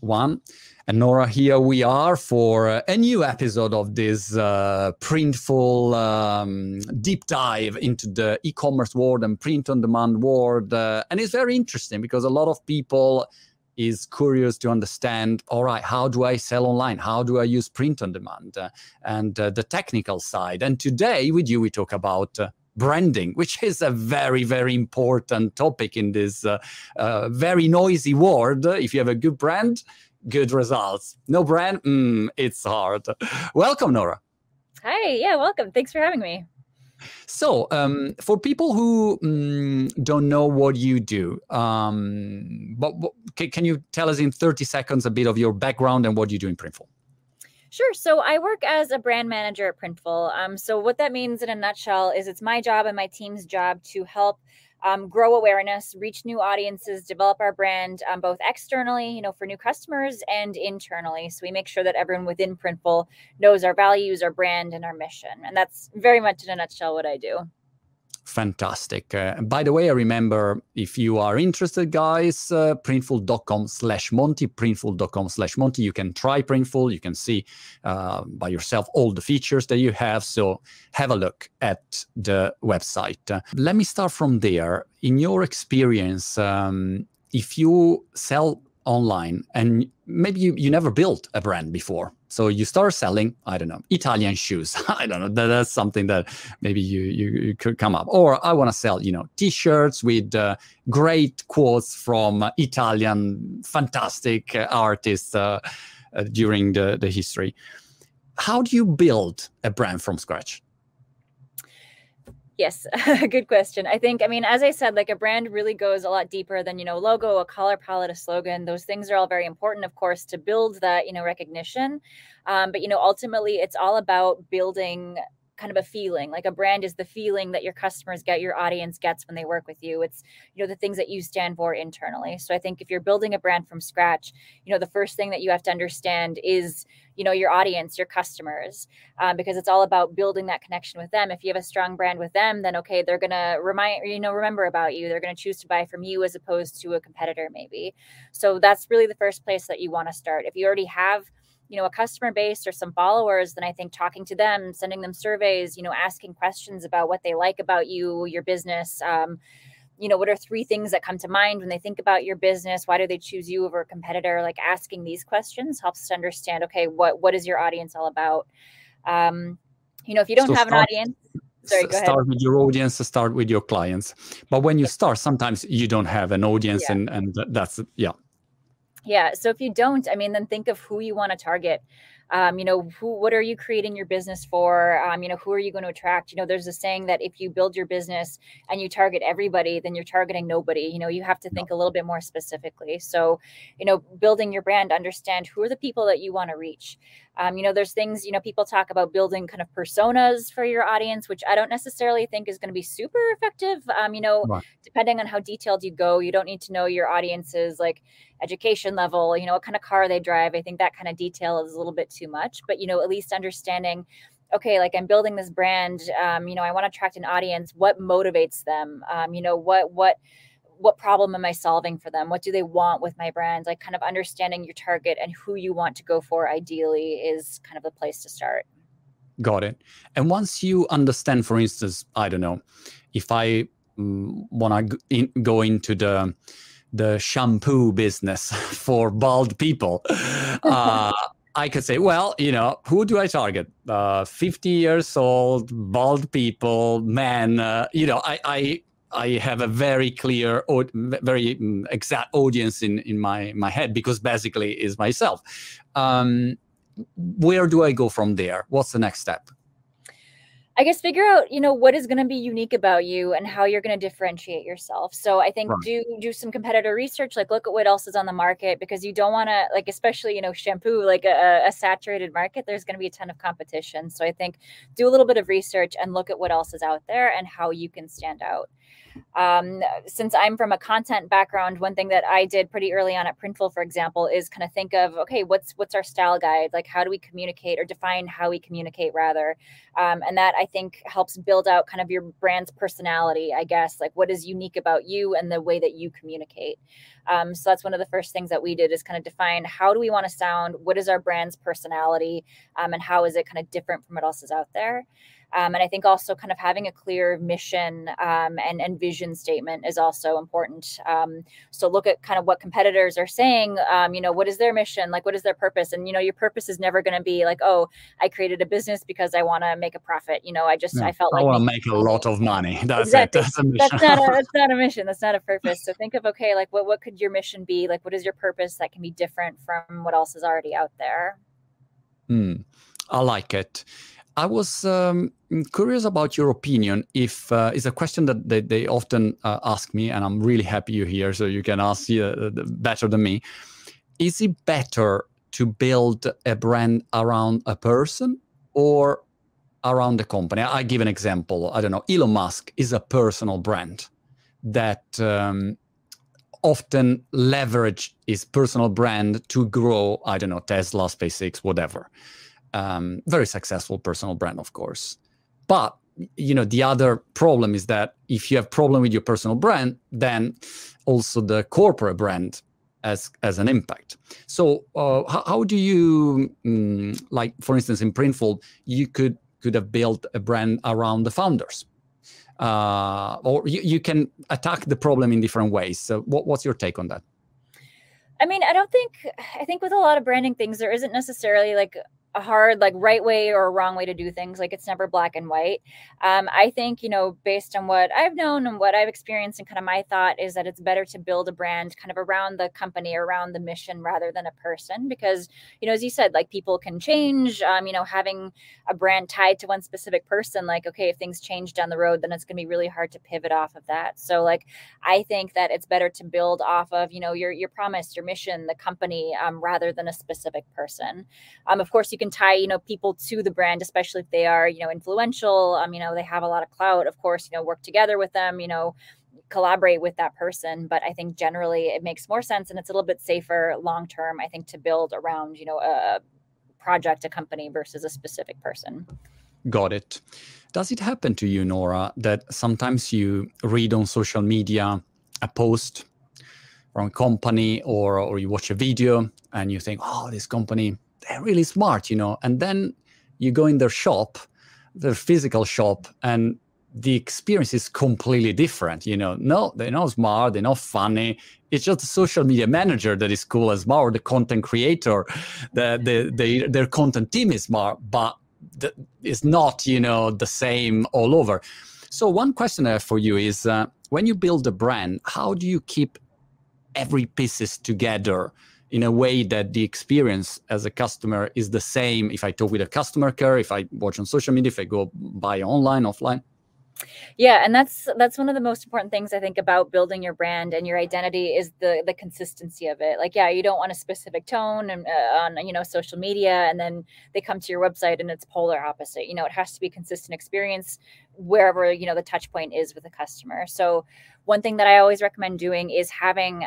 one. And Nora, here we are for a new episode of this uh, printful um, deep dive into the e commerce world and print on demand world. Uh, and it's very interesting because a lot of people is curious to understand all right how do i sell online how do i use print on demand uh, and uh, the technical side and today with you we talk about uh, branding, which is a very, very important topic in this uh, uh, very noisy world. If you have a good brand, good results. No brand, mm, it's hard. Welcome, Nora. Hi, yeah, welcome. Thanks for having me. So, um, for people who um, don't know what you do, um, but, but, can you tell us in 30 seconds a bit of your background and what you do in Printful? Sure. So I work as a brand manager at Printful. Um, so what that means in a nutshell is it's my job and my team's job to help um, grow awareness, reach new audiences, develop our brand um, both externally, you know, for new customers and internally. So we make sure that everyone within Printful knows our values, our brand, and our mission. And that's very much in a nutshell what I do fantastic. Uh, by the way, I remember if you are interested, guys, uh, printful.com slash Monty, printful.com slash Monty. You can try Printful. You can see uh, by yourself all the features that you have. So have a look at the website. Uh, let me start from there. In your experience, um, if you sell online and maybe you, you never built a brand before so you start selling i don't know italian shoes. I don't know that, that's something that maybe you, you, you could come up. Or i want to sell you know t-shirts with uh, great quotes from italian fantastic uh, artists uh, uh, during the, the history. How do you build a brand from scratch Yes, good question. I think, I mean, as I said, like a brand really goes a lot deeper than, you know, logo, a color palette, a slogan. Those things are all very important, of course, to build that, you know, recognition. Um, but, you know, ultimately, it's all about building kind of a feeling like a brand is the feeling that your customers get your audience gets when they work with you. It's you know the things that you stand for internally. So i think if you're building a brand from scratch you know the first thing that you have to understand is you know your audience your customers um, because it's all about building that connection with them. If you have a strong brand with them then okay they're gonna remind you know remember about you. They're gonna choose to buy from you as opposed to a competitor maybe. So that's really the first place that you want to start. If you already have you know a customer base or some followers then i think talking to them sending them surveys you know asking questions about what they like about you your business um, you know what are three things that come to mind when they think about your business? Why do they choose you over a competitor? Like asking these questions helps to understand okay what what is your audience all about? Um, you know if you don't so have start, an audience Sorry, start with your audience start with your clients. But when you start sometimes you don't have an audience yeah. and and that's yeah yeah. So if you don't, I mean, then think of who you want to target. Um, you know who what are you creating your business for? Um, you know who are you going to attract? You know there's a saying that if you build your business and you target everybody then you're targeting nobody. You know you have to think a little bit more specifically. So you know building your brand understand who are the people that you want to reach. Um, you know there's things you know people talk about building kind of personas for your audience which i don't necessarily think is going to be super effective. Um, you know right. depending on how detailed you go you don't need to know your audience's like education level you know what kind of car they drive i think that kind of detail is a little bit too much but you know at least understanding okay like i'm building this brand um, you know i want to attract an audience. What motivates them? Um, you know what what what problem am i solving for them? What do they want with my brand? Like kind of understanding your target and who you want to go for ideally is kind of the place to start. Got it. And once you understand for instance i don't know if i mm, want to go into the the shampoo business for bald people uh, I could say, well, you know, who do I target? Uh, 50 years old, bald people, men. Uh, you know, I, I, I have a very clear, very mm, exact audience in, in my, my head because basically is myself. Um, where do I go from there? What's the next step? I guess figure out, you know, what is going to be unique about you and how you're going to differentiate yourself. So I think right. do do some competitor research, like look at what else is on the market because you don't want to like especially, you know, shampoo like a, a saturated market, there's going to be a ton of competition. So I think do a little bit of research and look at what else is out there and how you can stand out. Um, since I'm from a content background, one thing that I did pretty early on at Printful, for example, is kind of think of okay, what's what's our style guide? Like, how do we communicate or define how we communicate rather? Um, and that I think helps build out kind of your brand's personality, I guess. Like, what is unique about you and the way that you communicate. Um, so that's one of the first things that we did is kind of define how do we want to sound, what is our brand's personality, um, and how is it kind of different from what else is out there. Um, and I think also kind of having a clear mission um, and, and vision statement is also important. Um, so look at kind of what competitors are saying. Um, you know, what is their mission? Like, what is their purpose? And you know, your purpose is never going to be like, oh, I created a business because I want to make a profit. You know, I just I felt I like want to make a lot of money. That's exactly. it. That's, a mission. that's not a that's not a mission. That's not a purpose. So think of okay, like what what could your mission be? Like, what is your purpose that can be different from what else is already out there? Hmm. I like it. I was um, curious about your opinion. If uh, it's a question that they, they often uh, ask me, and I'm really happy you're here, so you can ask uh, better than me. Is it better to build a brand around a person or around a company? I give an example. I don't know. Elon Musk is a personal brand that um, often leverage his personal brand to grow. I don't know Tesla, SpaceX, whatever um, very successful personal brand, of course. But you know the other problem is that if you have problem with your personal brand, then also the corporate brand has has an impact. So uh, how, how, do you um, like, for instance, in Printful, you could could have built a brand around the founders. Uh, or you, you can attack the problem in different ways. So, what, what's your take on that? I mean, I don't think I think with a lot of branding things, there isn't necessarily like a hard like right way or wrong way to do things like it's never black and white. Um, i think you know based on what i've known and what i've experienced and kind of my thought is that it's better to build a brand kind of around the company around the mission rather than a person because you know as you said like people can change um, you know having a brand tied to one specific person like okay if things change down the road then it's going to be really hard to pivot off of that. So like i think that it's better to build off of you know your your promise your mission the company um, rather than a specific person. Um, of course you can tie you know people to the brand especially if they are you know influential. Um you know they have a lot of clout of course you know work together with them you know collaborate with that person. But i think generally it makes more sense and it's a little bit safer long term i think to build around you know a project a company versus a specific person. Got it. Does it happen to you nora that sometimes you read on social media a post from a company or or you watch a video and you think oh this company they're really smart, you know. And then you go in their shop, their physical shop, and the experience is completely different. You know, no, they're not smart, they're not funny. It's just the social media manager that is cool as smart, or the content creator, the, the, the their content team is smart, but the, it's not, you know, the same all over. So one question for you is, uh, when you build a brand, how do you keep every pieces together? In a way that the experience as a customer is the same if I talk with a customer care, if I watch on social media, if I go buy online, offline? Yeah, and that's that's one of the most important things I think about building your brand and your identity is the the consistency of it. Like, yeah, you don't want a specific tone and uh, on you know social media, and then they come to your website and it's polar opposite. You know, it has to be consistent experience wherever you know the touch point is with the customer. So, one thing that I always recommend doing is having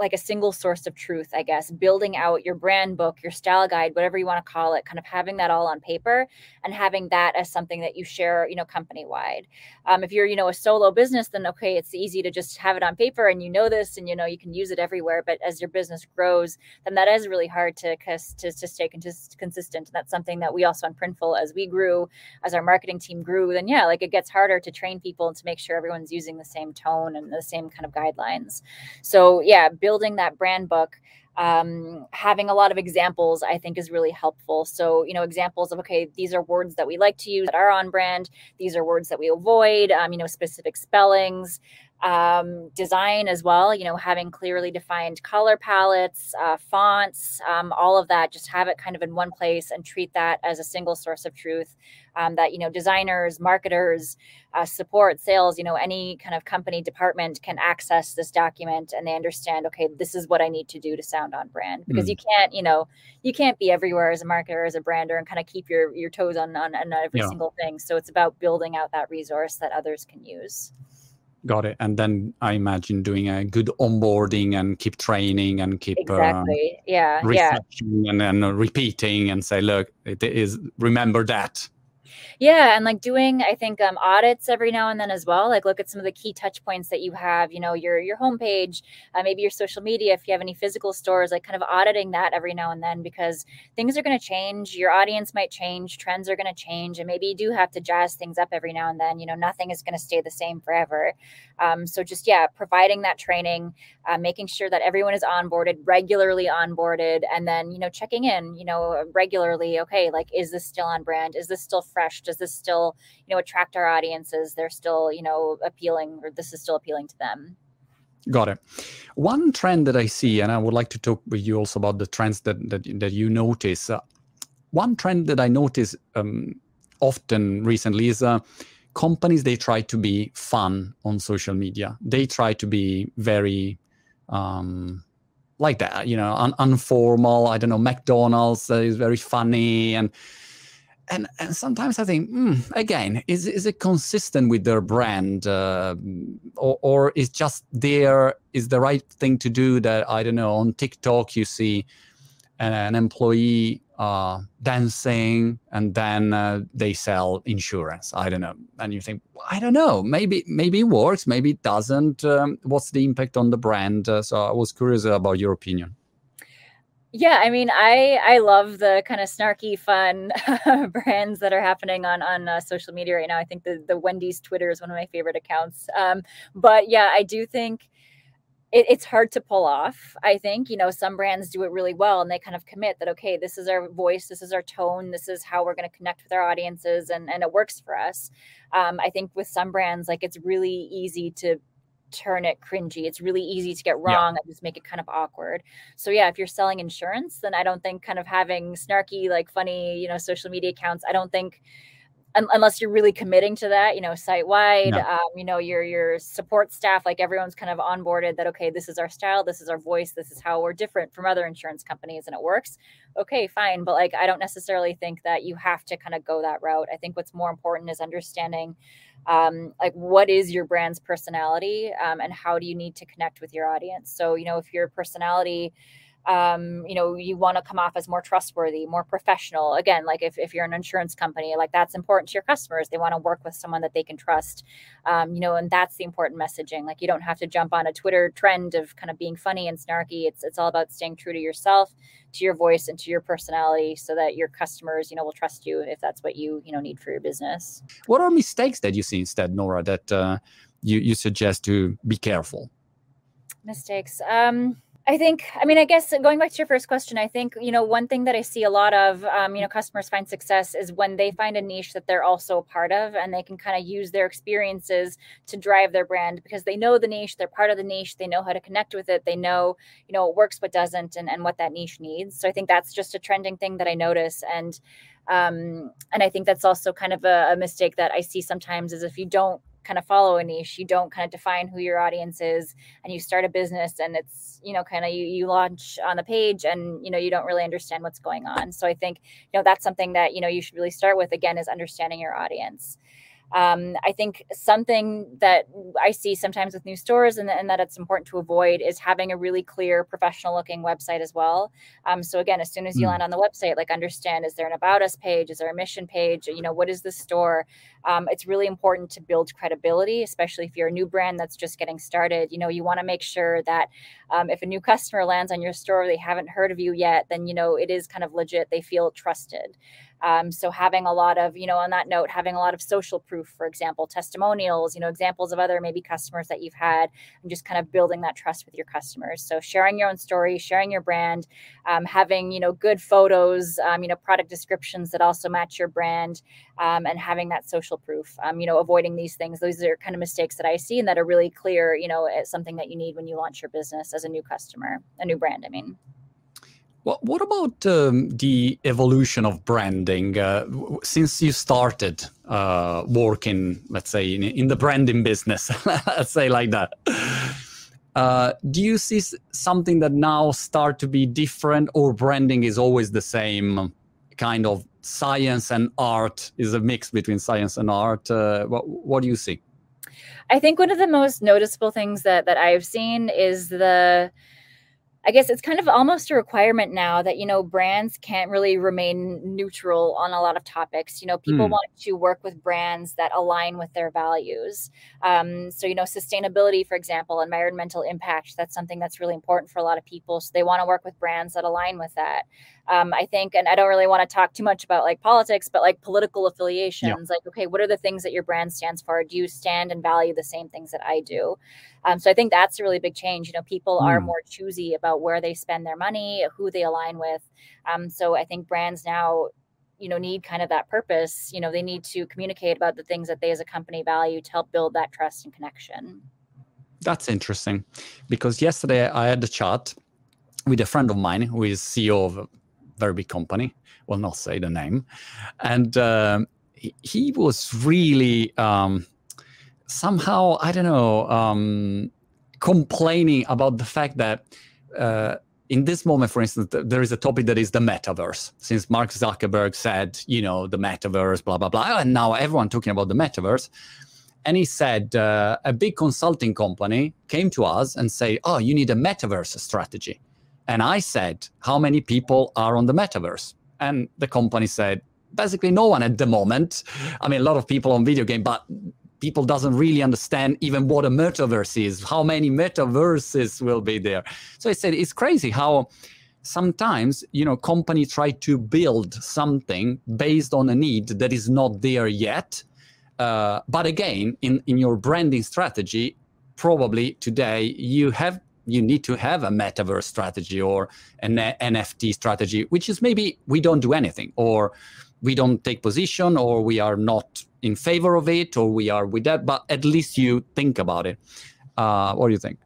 like a single source of truth, I guess, building out your brand book, your style guide, whatever you want to call it, kind of having that all on paper and having that as something that you share, you know, company wide. Um, if you're, you know, a solo business, then okay, it's easy to just have it on paper and you know this and you know you can use it everywhere. But as your business grows, then that is really hard to to, to stay consistent. And that's something that we also on Printful, as we grew, as our marketing team grew, then yeah, like it gets harder to train people and to make sure everyone's using the same tone and the same kind of guidelines. So yeah, building that brand book um, having a lot of examples i think is really helpful. So you know examples of okay these are words that we like to use that are on brand. These are words that we avoid um, you know specific spellings um, design as well you know having clearly defined color palettes uh, fonts um, all of that just have it kind of in one place and treat that as a single source of truth um, that you know designers marketers uh, support sales you know any kind of company department can access this document and they understand okay this is what i need to do to sound on brand because mm. you can't you know you can't be everywhere as a marketer as a brander and kind of keep your your toes on on, on every yeah. single thing so it's about building out that resource that others can use Got it. And then I imagine doing a good onboarding and keep training and keep uh, exactly, uh, yeah, yeah, and then repeating and say, look, it is remember that yeah, and like doing, I think um, audits every now and then as well. Like look at some of the key touch points that you have. You know, your your homepage, uh, maybe your social media. If you have any physical stores, like kind of auditing that every now and then because things are going to change. Your audience might change, trends are going to change, and maybe you do have to jazz things up every now and then. You know, nothing is going to stay the same forever. Um, so just yeah, providing that training, uh, making sure that everyone is onboarded, regularly onboarded, and then you know checking in. You know, regularly. Okay, like is this still on brand? Is this still fresh? Does this still you know attract our audiences they're still you know appealing or this is still appealing to them Got it. One trend that I see, and I would like to talk with you also about the trends that that, that you notice. Uh, one trend that I notice um, often recently is uh, companies they try to be fun on social media. They try to be very um, like that, you know, un- informal. I don't know. McDonald's uh, is very funny and and and sometimes I think, mm, again, is is it consistent with their brand, uh, or or is just there is the right thing to do? That I don't know. On TikTok, you see an, an employee uh, dancing, and then uh, they sell insurance. I don't know, and you think, I don't know. Maybe maybe it works, maybe it doesn't. Um, what's the impact on the brand? Uh, so I was curious about your opinion. Yeah, I mean, I I love the kind of snarky, fun brands that are happening on on uh, social media right now. I think the the Wendy's Twitter is one of my favorite accounts. Um, but yeah, I do think it, it's hard to pull off. I think you know some brands do it really well, and they kind of commit that okay, this is our voice, this is our tone, this is how we're going to connect with our audiences, and and it works for us. Um, I think with some brands, like it's really easy to turn it cringy. It's really easy to get wrong yeah. and just make it kind of awkward. So yeah, if you're selling insurance, then I don't think kind of having snarky, like funny, you know, social media accounts, I don't think unless you're really committing to that, you know, site wide, no. um, you know, your your support staff, like everyone's kind of onboarded that okay, this is our style, this is our voice, this is how we're different from other insurance companies, and it works. Okay, fine, but like I don't necessarily think that you have to kind of go that route. I think what's more important is understanding, um, like what is your brand's personality, um, and how do you need to connect with your audience. So you know, if your personality um, you know, you want to come off as more trustworthy, more professional. Again, like if, if you're an insurance company, like that's important to your customers. They want to work with someone that they can trust, um, you know, and that's the important messaging. Like you don't have to jump on a Twitter trend of kind of being funny and snarky. It's it's all about staying true to yourself, to your voice, and to your personality, so that your customers, you know, will trust you if that's what you you know need for your business. What are mistakes that you see instead, Nora? That uh, you you suggest to be careful. Mistakes. Um, I think, I mean, I guess going back to your first question, I think, you know, one thing that I see a lot of, um, you know, customers find success is when they find a niche that they're also a part of and they can kind of use their experiences to drive their brand because they know the niche, they're part of the niche, they know how to connect with it, they know, you know, what works, what doesn't, and, and what that niche needs. So I think that's just a trending thing that I notice. And, um, and I think that's also kind of a, a mistake that I see sometimes is if you don't kind of follow a niche you don't kind of define who your audience is and you start a business and it's you know kind of you, you launch on the page and you know you don't really understand what's going on so i think you know that's something that you know you should really start with again is understanding your audience um, I think something that I see sometimes with new stores and, and, that it's important to avoid is having a really clear professional looking website as well. Um, so again, as soon as you mm. land on the website, like understand, is there an about us page? Is there a mission page? You know, what is the store? Um, it's really important to build credibility, especially if you're a new brand that's just getting started. You know, you want to make sure that um, if a new customer lands on your store, they haven't heard of you yet, then, you know, it is kind of legit. They feel trusted. Um, so having a lot of, you know, on that note, having a lot of social proof, for example, testimonials, you know, examples of other maybe customers that you've had, and just kind of building that trust with your customers. So sharing your own story, sharing your brand, um, having you know good photos, um, you know, product descriptions that also match your brand, um, and having that social proof. Um, you know, avoiding these things. Those are kind of mistakes that I see and that are really clear. You know, it's something that you need when you launch your business as a new customer, a new brand. I mean. Well, what about um, the evolution of branding uh, since you started uh, working, let's say, in, in, the branding business? let's say like that. Uh, do you see something that now start to be different, or branding is always the same kind of science and art? Is a mix between science and art? Uh, what, what do you see? I think one of the most noticeable things that that I've seen is the I guess it's kind of almost a requirement now that you know brands can't really remain neutral on a lot of topics. You know, people mm. want to work with brands that align with their values. Um, so you know, sustainability, for example, environmental impact. That's something that's really important for a lot of people. So they want to work with brands that align with that. Um, I think, and I don't really want to talk too much about like politics, but like political affiliations. Yeah. Like, okay, what are the things that your brand stands for? Do you stand and value the same things that I do? Um, so I think that's a really big change. You know, people mm. are more choosy about where they spend their money, who they align with. Um, so I think brands now, you know, need kind of that purpose. You know, they need to communicate about the things that they as a company value to help build that trust and connection. That's interesting, because yesterday I had a chat with a friend of mine who is CEO of a very big company. Will not say the name, and he, he was really. Um, somehow I don't know um, complaining about the fact that uh, in this moment, for instance, there is a topic that is the metaverse. Since Mark Zuckerberg said, you know, the metaverse, blah blah blah, and now everyone talking about the metaverse. And he said uh, a big consulting company came to us and say, "Oh, you need a metaverse strategy." And I said, "How many people are on the metaverse?" And the company said, basically no one at the moment. I mean, a lot of people on video game, but people doesn't really understand even what a metaverse is how many metaverses will be there. So i said it's crazy how sometimes you know company try to build something based on a need that is not there yet. Uh, but again in in your branding strategy probably today you have you need to have a metaverse strategy or an nft strategy which is maybe we don't do anything or we don't take position or we are not in favor of it or we are with that but at least you think about it uh, what do you think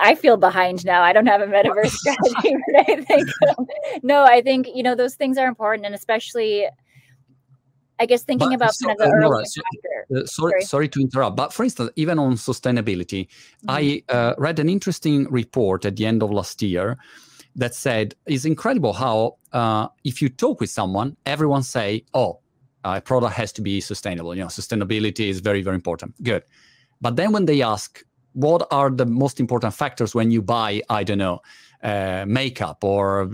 I feel behind now. I don't have a metaverse strategy, but I think no. I think you know those things are important, and especially, I guess thinking but, about so, kind of the uh, Nora, so, uh, sorry, sorry, sorry, to interrupt. But for instance, even on sustainability, mm-hmm. I uh, read an interesting report at the end of last year that said it's incredible how uh, if you talk with someone, everyone say, "Oh, a product has to be sustainable." You know, sustainability is very very important. Good, but then when they ask, "What are the most important factors when you buy?" I don't know, uh, makeup or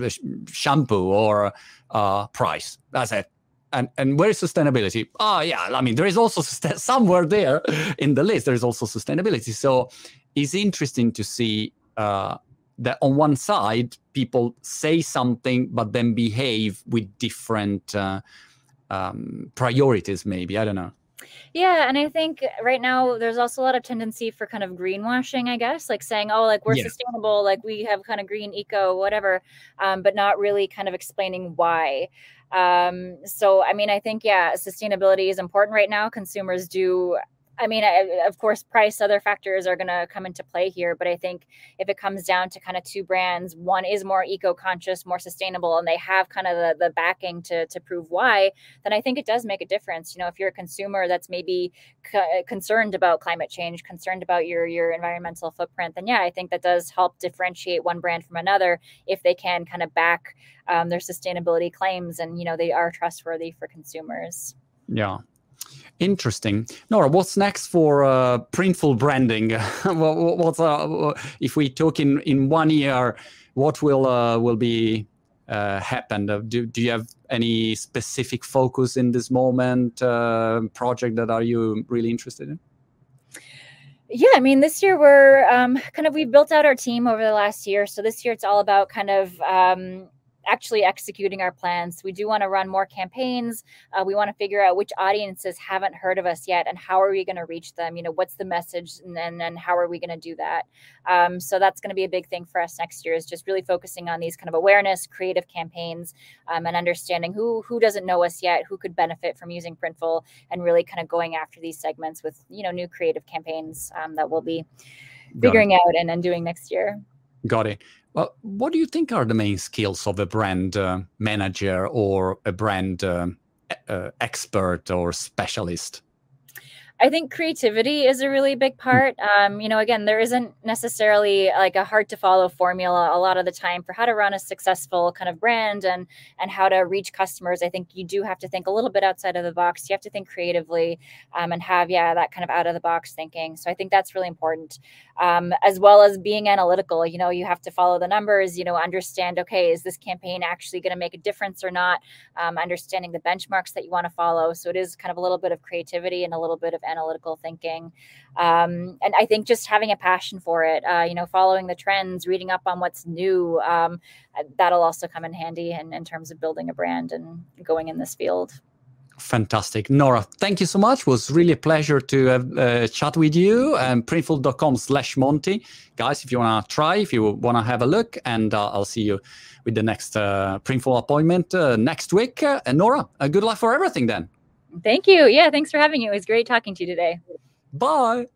shampoo or uh, price. That's it. And and where is sustainability? Oh yeah, I mean there is also somewhere there in the list. There is also sustainability. So it's interesting to see uh, that on one side people say something but then behave with different uh, um, priorities maybe i don't know yeah, and I think right now there's also a lot of tendency for kind of greenwashing, I guess, like saying, "Oh, like we're yeah. sustainable, like we have kind of green eco, whatever," um, but not really kind of explaining why. Um, so, I mean, I think yeah, sustainability is important right now. Consumers do I mean, I, of course, price, other factors are going to come into play here. But I think if it comes down to kind of two brands, one is more eco conscious, more sustainable, and they have kind of the, the backing to, to prove why, then I think it does make a difference. You know, if you're a consumer that's maybe concerned about climate change, concerned about your, your environmental footprint, then yeah, I think that does help differentiate one brand from another if they can kind of back um, their sustainability claims and, you know, they are trustworthy for consumers. Yeah, Interesting. Nora, what's next for uh, Printful branding? what's uh, if we talk in, in one year, what will uh, will be uh, happen? Uh, do, do you have any specific focus in this moment uh, project that are you really interested in? Yeah, I mean, this year we're um, kind of we've built out our team over the last year. So this year it's all about kind of um, actually executing our plans. We do want to run more campaigns. Uh, we want to figure out which audiences haven't heard of us yet and how are we going to reach them? You know, what's the message and then and how are we going to do that? Um, so that's going to be a big thing for us next year is just really focusing on these kind of awareness, creative campaigns, um, and understanding who who doesn't know us yet, who could benefit from using Printful, and really kind of going after these segments with you know new creative campaigns um, that we'll be figuring out and, and doing next year. Got it. Well, what do you think are the main skills of a brand uh, manager or a brand uh, uh, expert or specialist? I think creativity is a really big Hmm. part. Um, you know, again, there isn't necessarily like a hard to follow formula a lot of the time for how to run a successful kind of brand and and how to reach customers. I think you do have to think a little bit outside of the box. You have to think creatively um, and have yeah that kind of out of the box thinking. So I think that's really important, um, as well as being analytical. You know, you have to follow the numbers. You know, understand okay, is this campaign actually going to make a difference or not? Um, understanding the benchmarks that you want to follow. So it is kind of a little bit of creativity and a little bit of analytical thinking. Um, and I think just having a passion for it, uh, you know, following the trends, reading up on what's new, um, that'll also come in handy in, in terms of building a brand and going in this field. Fantastic. Nora, thank you so much. It was really a pleasure to have uh, chat with you. Um, printful.com slash Monty. Guys, if you want to try, if you want to have a look, and uh, I'll see you with the next uh, Printful appointment uh, next week. Uh, and Nora, uh, good luck for everything then. Thank you. Yeah, thanks for having me. It was great talking to you today. Bye.